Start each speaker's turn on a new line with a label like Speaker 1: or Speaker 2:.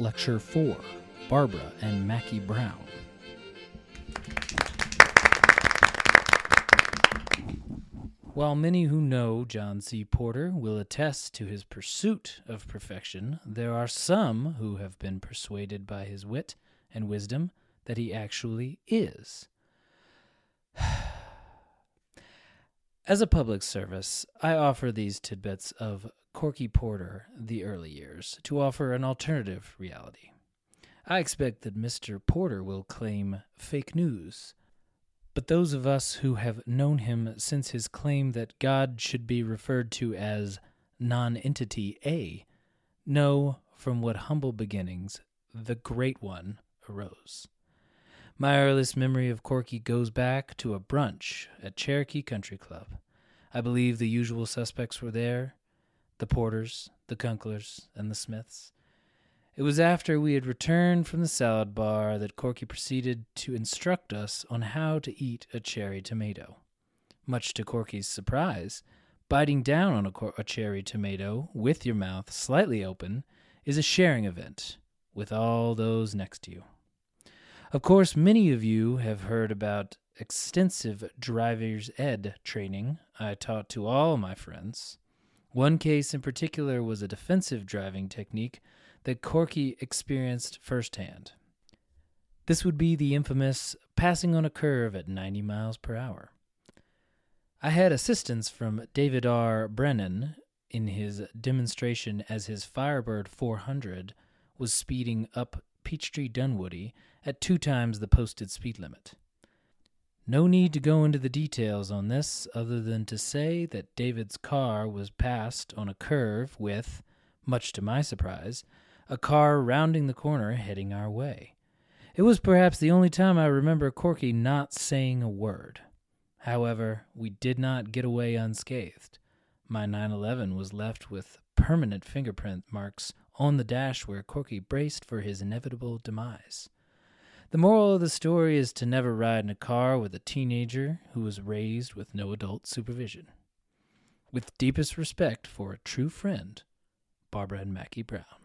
Speaker 1: Lecture 4 Barbara and Mackie Brown. While many who know John C. Porter will attest to his pursuit of perfection, there are some who have been persuaded by his wit and wisdom that he actually is. As a public service, I offer these tidbits of Corky Porter, the early years, to offer an alternative reality. I expect that Mr. Porter will claim fake news but those of us who have known him since his claim that God should be referred to as nonentity A know from what humble beginnings the Great One arose. My earliest memory of Corky goes back to a brunch at Cherokee Country Club. I believe the usual suspects were there the Porters, the Kunklers, and the Smiths. It was after we had returned from the salad bar that Corky proceeded to instruct us on how to eat a cherry tomato. Much to Corky's surprise, biting down on a, cor- a cherry tomato with your mouth slightly open is a sharing event with all those next to you. Of course, many of you have heard about extensive driver's ed training I taught to all my friends. One case in particular was a defensive driving technique that Corky experienced firsthand. This would be the infamous passing on a curve at 90 miles per hour. I had assistance from David R. Brennan in his demonstration as his Firebird 400 was speeding up Peachtree Dunwoody at two times the posted speed limit. No need to go into the details on this other than to say that David's car was passed on a curve with, much to my surprise, a car rounding the corner heading our way. It was perhaps the only time I remember Corky not saying a word. However, we did not get away unscathed. My 911 was left with permanent fingerprint marks on the dash where Corky braced for his inevitable demise. The moral of the story is to never ride in a car with a teenager who was raised with no adult supervision. With deepest respect for a true friend, Barbara and Mackie Brown.